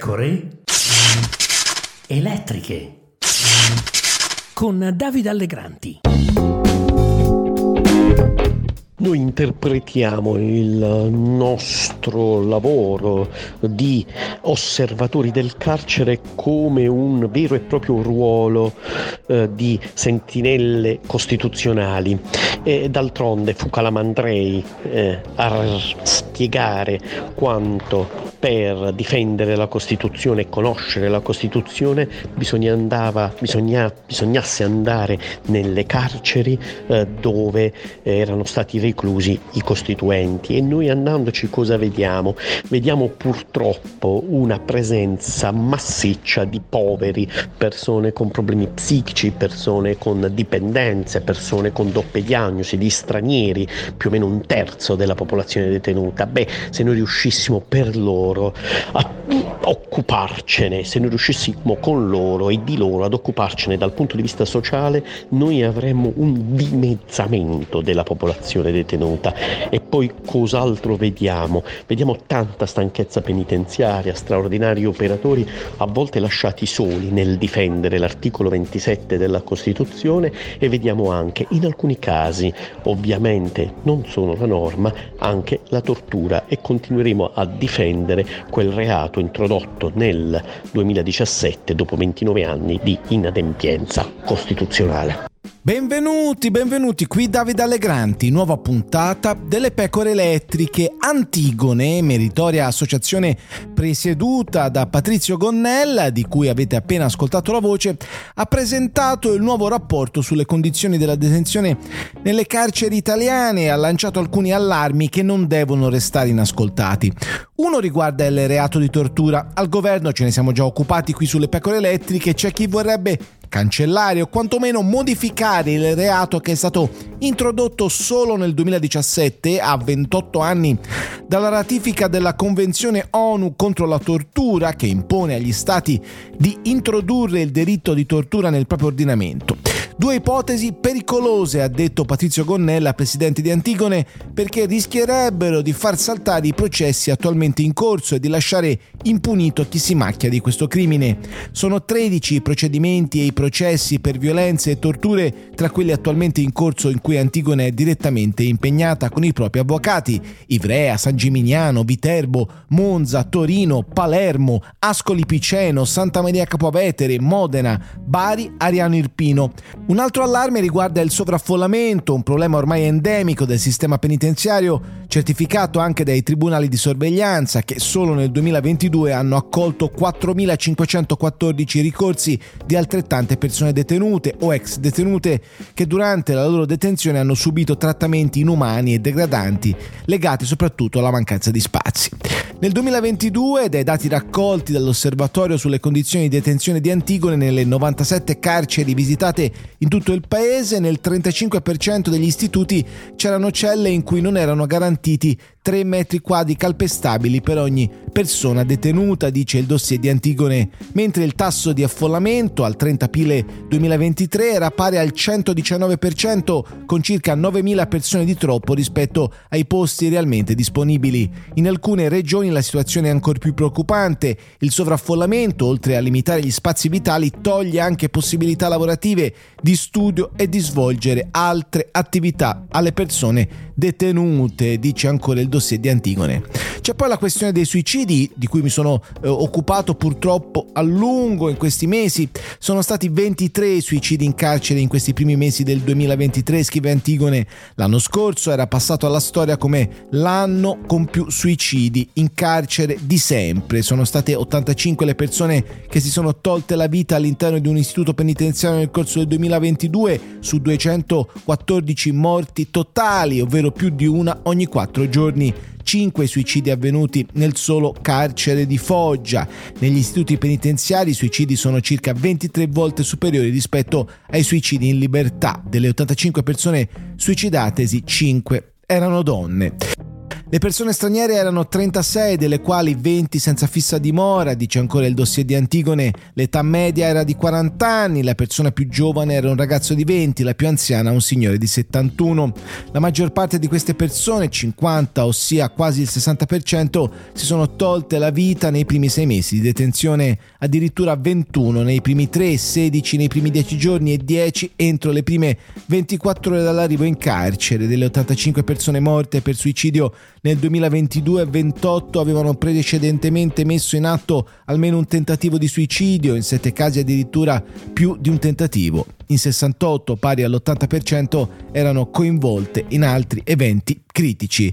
pecore elettriche con Davide Allegranti. Noi interpretiamo il nostro lavoro di osservatori del carcere come un vero e proprio ruolo eh, di sentinelle costituzionali. E d'altronde fu Calamandrei eh, a spiegare quanto per difendere la Costituzione e conoscere la Costituzione andava, bisogna, bisognasse andare nelle carceri eh, dove erano stati reclusi i costituenti e noi andandoci cosa vediamo? Vediamo purtroppo una presenza massiccia di poveri, persone con problemi psichici, persone con dipendenze, persone con doppie diagnosi, di stranieri, più o meno un terzo della popolazione detenuta. Beh, se noi riuscissimo per loro loro a occuparcene, se noi riuscissimo con loro e di loro ad occuparcene dal punto di vista sociale, noi avremmo un dimezzamento della popolazione detenuta. E poi cos'altro vediamo? Vediamo tanta stanchezza penitenziaria, straordinari operatori a volte lasciati soli nel difendere l'articolo 27 della Costituzione e vediamo anche in alcuni casi, ovviamente non sono la norma, anche la tortura e continueremo a difendere quel reato introdotto nel 2017 dopo 29 anni di inadempienza costituzionale. Benvenuti, benvenuti qui Davide Allegranti, nuova puntata delle pecore elettriche Antigone, meritoria associazione presieduta da Patrizio Gonnella, di cui avete appena ascoltato la voce, ha presentato il nuovo rapporto sulle condizioni della detenzione nelle carceri italiane e ha lanciato alcuni allarmi che non devono restare inascoltati. Uno riguarda il reato di tortura. Al governo ce ne siamo già occupati qui sulle pecore elettriche, c'è chi vorrebbe cancellare o quantomeno modificare il reato che è stato introdotto solo nel 2017 a 28 anni dalla ratifica della Convenzione ONU contro la tortura che impone agli stati di introdurre il diritto di tortura nel proprio ordinamento. Due ipotesi pericolose, ha detto Patrizio Gonnella, presidente di Antigone, perché rischierebbero di far saltare i processi attualmente in corso e di lasciare impunito chi si macchia di questo crimine. Sono 13 i procedimenti e i processi per violenze e torture tra quelli attualmente in corso in cui Antigone è direttamente impegnata con i propri avvocati: Ivrea, San Gimignano, Viterbo, Monza, Torino, Palermo, Ascoli Piceno, Santa Maria Capovetere, Modena, Bari, Ariano Irpino. Un altro allarme riguarda il sovraffollamento, un problema ormai endemico del sistema penitenziario, certificato anche dai tribunali di sorveglianza che solo nel 2022 hanno accolto 4.514 ricorsi di altrettante persone detenute o ex detenute che durante la loro detenzione hanno subito trattamenti inumani e degradanti legati soprattutto alla mancanza di spazi. Nel 2022, dai dati raccolti dall'Osservatorio sulle condizioni di detenzione di Antigone nelle 97 carceri visitate in tutto il paese, nel 35% degli istituti c'erano celle in cui non erano garantiti 3 metri quadri calpestabili per ogni persona detenuta, dice il dossier di Antigone, mentre il tasso di affollamento al 30 aprile 2023 era pari al 119% con circa 9.000 persone di troppo rispetto ai posti realmente disponibili. In alcune regioni la situazione è ancora più preoccupante, il sovraffollamento, oltre a limitare gli spazi vitali, toglie anche possibilità lavorative, di studio e di svolgere altre attività alle persone detenute, dice ancora il dossier di Antigone. C'è poi la questione dei suicidi, di cui mi sono eh, occupato purtroppo a lungo in questi mesi. Sono stati 23 suicidi in carcere in questi primi mesi del 2023, scrive Antigone. L'anno scorso era passato alla storia come l'anno con più suicidi in carcere di sempre. Sono state 85 le persone che si sono tolte la vita all'interno di un istituto penitenziario nel corso del 2022 su 214 morti totali, ovvero più di una ogni quattro giorni. 5 suicidi avvenuti nel solo carcere di Foggia. Negli istituti penitenziari i suicidi sono circa 23 volte superiori rispetto ai suicidi in libertà. Delle 85 persone suicidatesi, 5 erano donne. Le persone straniere erano 36, delle quali 20 senza fissa dimora, dice ancora il dossier di Antigone, l'età media era di 40 anni, la persona più giovane era un ragazzo di 20, la più anziana un signore di 71. La maggior parte di queste persone, 50 ossia quasi il 60%, si sono tolte la vita nei primi sei mesi di detenzione, addirittura 21 nei primi 3, 16 nei primi 10 giorni e 10 entro le prime 24 ore dall'arrivo in carcere. Delle 85 persone morte per suicidio nel 2022 28 avevano precedentemente messo in atto almeno un tentativo di suicidio, in 7 casi addirittura più di un tentativo. In 68, pari all'80%, erano coinvolte in altri eventi critici.